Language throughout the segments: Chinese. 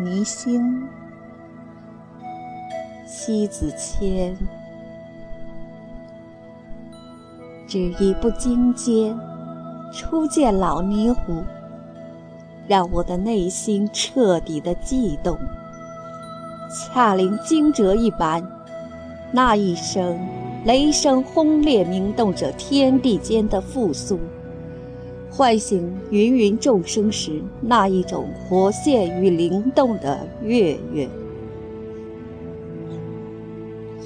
泥星。西子谦，只一步经间，初见老泥壶，让我的内心彻底的悸动，恰临惊蛰一般，那一声雷声轰烈，鸣动着天地间的复苏，唤醒芸芸众生时那一种活现与灵动的跃跃。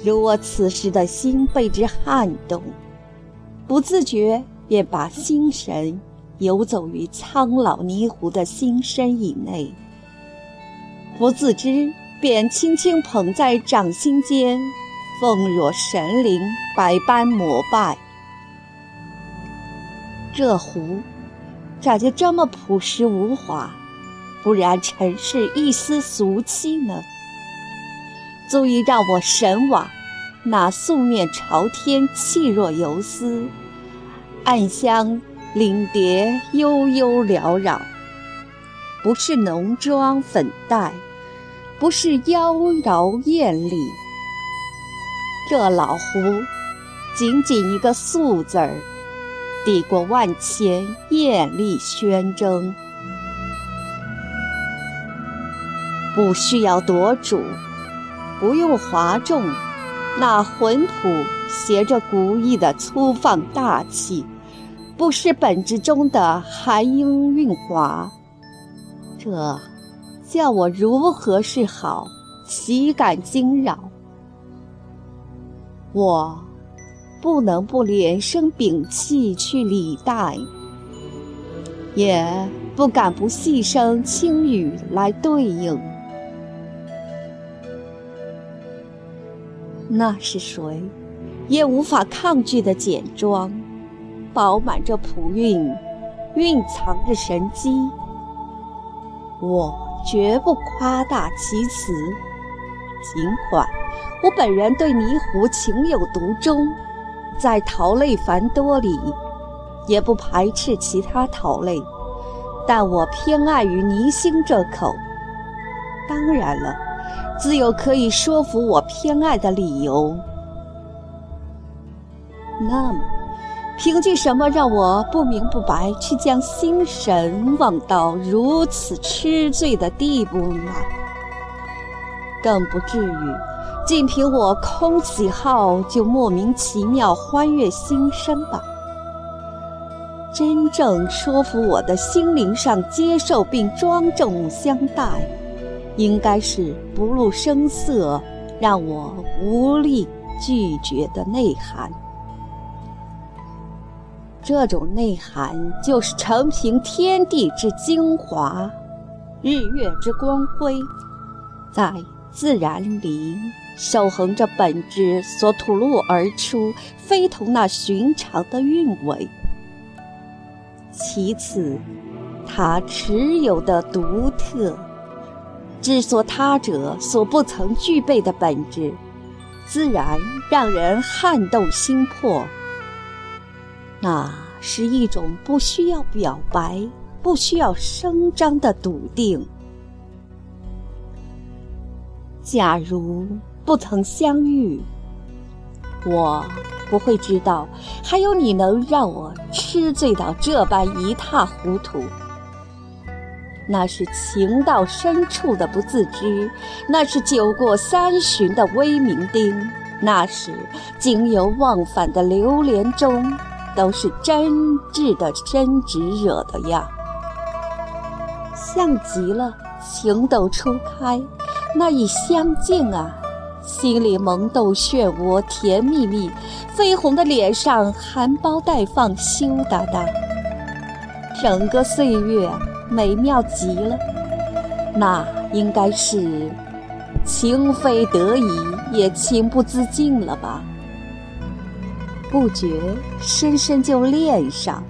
如我此时的心被之撼动，不自觉便把心神游走于苍老泥壶的心身以内，不自知便轻轻捧在掌心间，奉若神灵，百般膜拜。这壶咋就这么朴实无华，不染尘世一丝俗气呢？足以让我神往。那素面朝天，气若游丝；暗香凛蝶，悠悠缭绕。不是浓妆粉黛，不是妖娆艳丽，这老胡仅仅一个素字儿，抵过万千艳丽宣征。不需要夺主，不用哗众。那浑朴携着古意的粗放大气，不失本质中的含英韵华。这叫我如何是好？岂敢惊扰？我不能不连声屏气去礼待，也不敢不细声轻语来对应。那是谁，也无法抗拒的简装，饱满着朴韵，蕴藏着神机。我绝不夸大其词，尽管我本人对泥壶情有独钟，在陶类繁多里，也不排斥其他陶类，但我偏爱于泥星这口。当然了。自有可以说服我偏爱的理由。那么，凭据什么让我不明不白去将心神忘到如此痴醉的地步呢？更不至于，仅凭我空喜好就莫名其妙欢悦心生吧。真正说服我的心灵上接受并庄重相待。应该是不露声色，让我无力拒绝的内涵。这种内涵，就是承平天地之精华，日月之光辉，在自然里守恒着本质所吐露而出，非同那寻常的韵味。其次，它持有的独特。之所他者所不曾具备的本质，自然让人撼动心魄。那是一种不需要表白、不需要声张的笃定。假如不曾相遇，我不会知道还有你能让我痴醉到这般一塌糊涂。那是情到深处的不自知，那是酒过三巡的微酩酊，那是经由忘返的流连中，都是真挚的真执惹的呀。像极了情窦初开，那一相敬啊，心里萌动漩涡，甜蜜蜜，绯红的脸上含苞待放，羞答答，整个岁月。美妙极了，那应该是情非得已，也情不自禁了吧？不觉深深就恋上，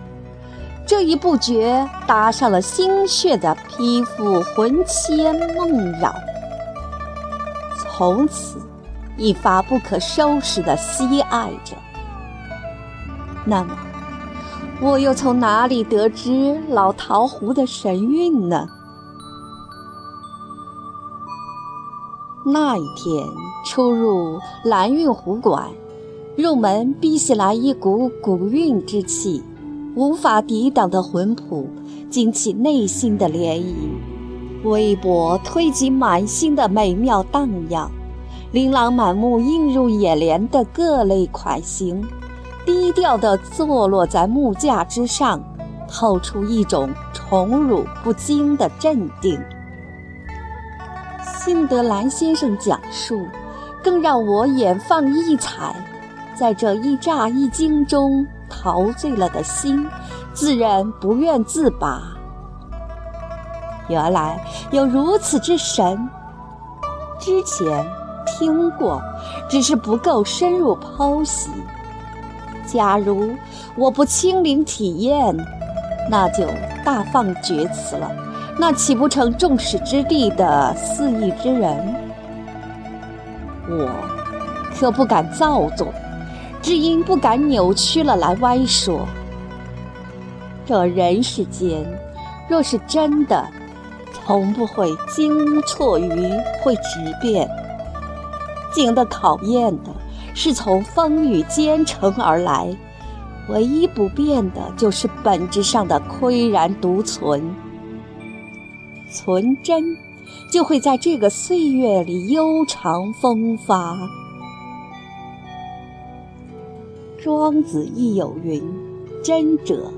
这一不觉搭上了心血的皮肤，魂牵梦绕，从此一发不可收拾的喜爱着。那么。我又从哪里得知老桃壶的神韵呢？那一天出入蓝韵湖馆，入门逼袭来一股古韵之气，无法抵挡的魂魄，惊起内心的涟漪。微博推及满心的美妙荡漾，琳琅满目映入眼帘的各类款型，低调地坐落在木架之上，透出一种宠辱不惊的镇定。辛德兰先生讲述，更让我眼放异彩，在这一乍一惊中陶醉了的心，自然不愿自拔。原来有如此之神，之前听过，只是不够深入剖析。假如我不亲临体验，那就大放厥词了。那岂不成众矢之的的肆意之人？我可不敢造作，只因不敢扭曲了来歪说。这人世间，若是真的，从不会惊错于会质变，经得考验的是从风雨兼程而来，唯一不变的就是本质上的岿然独存。纯真，就会在这个岁月里悠长风发。庄子亦有云：“真者，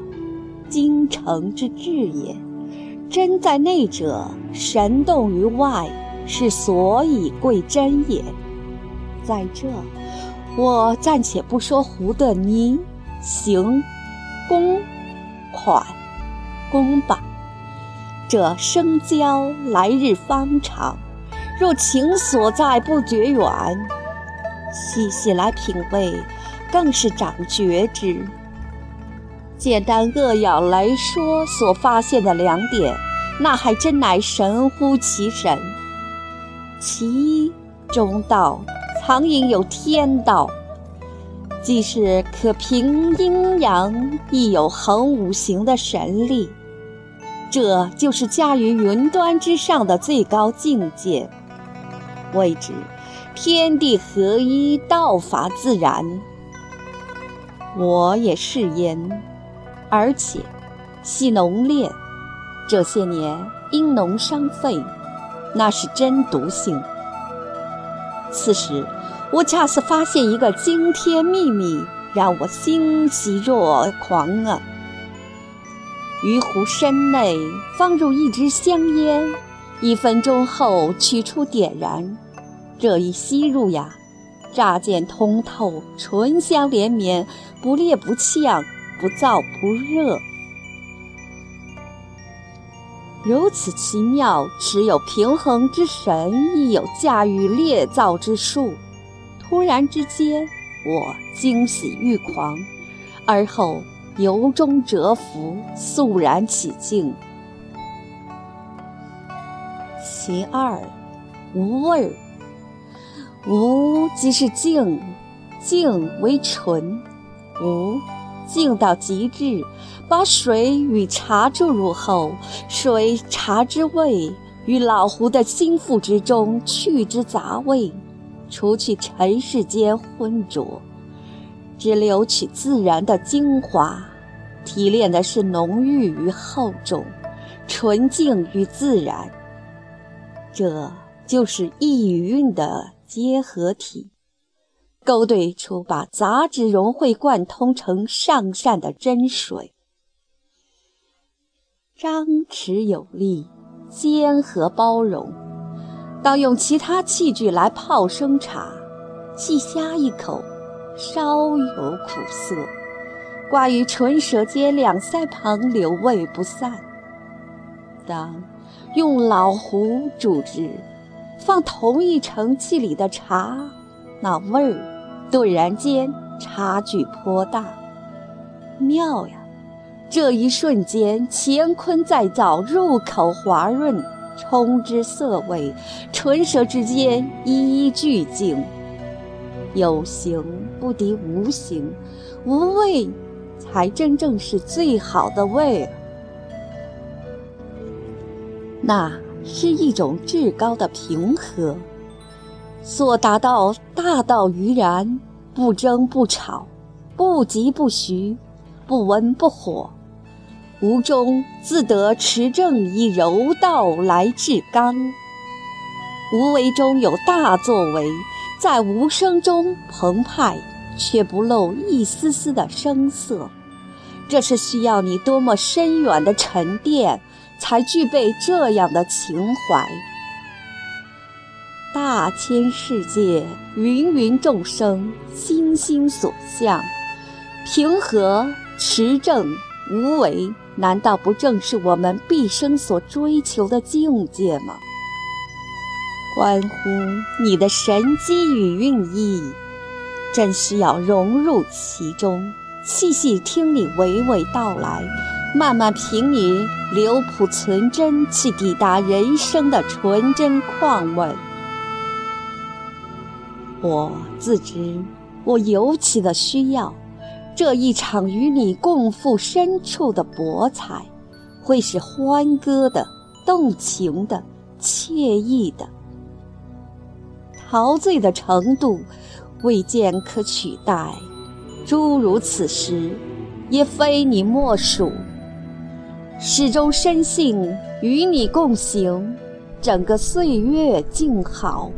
精诚之至也。真在内者，神动于外，是所以贵真也。”在这，我暂且不说胡的泥、行、公、款、公吧。这生交来日方长，若情所在不绝远，细细来品味，更是长觉知。简单扼要来说，所发现的两点，那还真乃神乎其神。其一，中道藏隐有天道，既是可平阴阳，亦有恒五行的神力。这就是驾于云端之上的最高境界，谓之天地合一，道法自然。我也是焉，而且系浓烈，这些年因农伤肺，那是真毒性。此时，我恰似发现一个惊天秘密，让我欣喜若狂啊！于壶身内放入一支香烟，一分钟后取出点燃。这一吸入呀，乍见通透，醇香连绵，不烈不呛，不燥不热。如此奇妙，只有平衡之神，亦有驾驭烈燥之术。突然之间，我惊喜欲狂，而后。由衷折服，肃然起敬。其二，无味儿。无即是静，静为纯。无，静到极致，把水与茶注入后，水茶之味与老壶的心腹之中去之杂味，除去尘世间浑浊。只留取自然的精华，提炼的是浓郁与厚重，纯净与自然。这就是意与韵的结合体，勾兑出把杂质融会贯通成上善的真水。张弛有力，坚和包容。当用其他器具来泡生茶，细呷一口。稍有苦涩，挂于唇舌间两腮旁，留味不散。当用老壶煮之，放同一盛器里的茶，那味儿顿然间差距颇大。妙呀！这一瞬间，乾坤再造，入口滑润，充之色味，唇舌之间一一俱净。有形不敌无形，无味才真正是最好的味儿。那是一种至高的平和，所达到大道于然，不争不吵，不疾不徐，不温不火，无中自得持正以柔道来治刚。无为中有大作为，在无声中澎湃，却不露一丝丝的声色。这是需要你多么深远的沉淀，才具备这样的情怀。大千世界，芸芸众生，心心所向，平和、持正、无为，难道不正是我们毕生所追求的境界吗？关乎你的神机与韵意，真需要融入其中，细细听你娓娓道来，慢慢凭你留朴存真去抵达人生的纯真况味。我自知，我尤其的需要这一场与你共赴深处的博彩，会是欢歌的、动情的、惬意的，陶醉的程度未见可取代。诸如此时，也非你莫属。始终深信与你共行，整个岁月静好。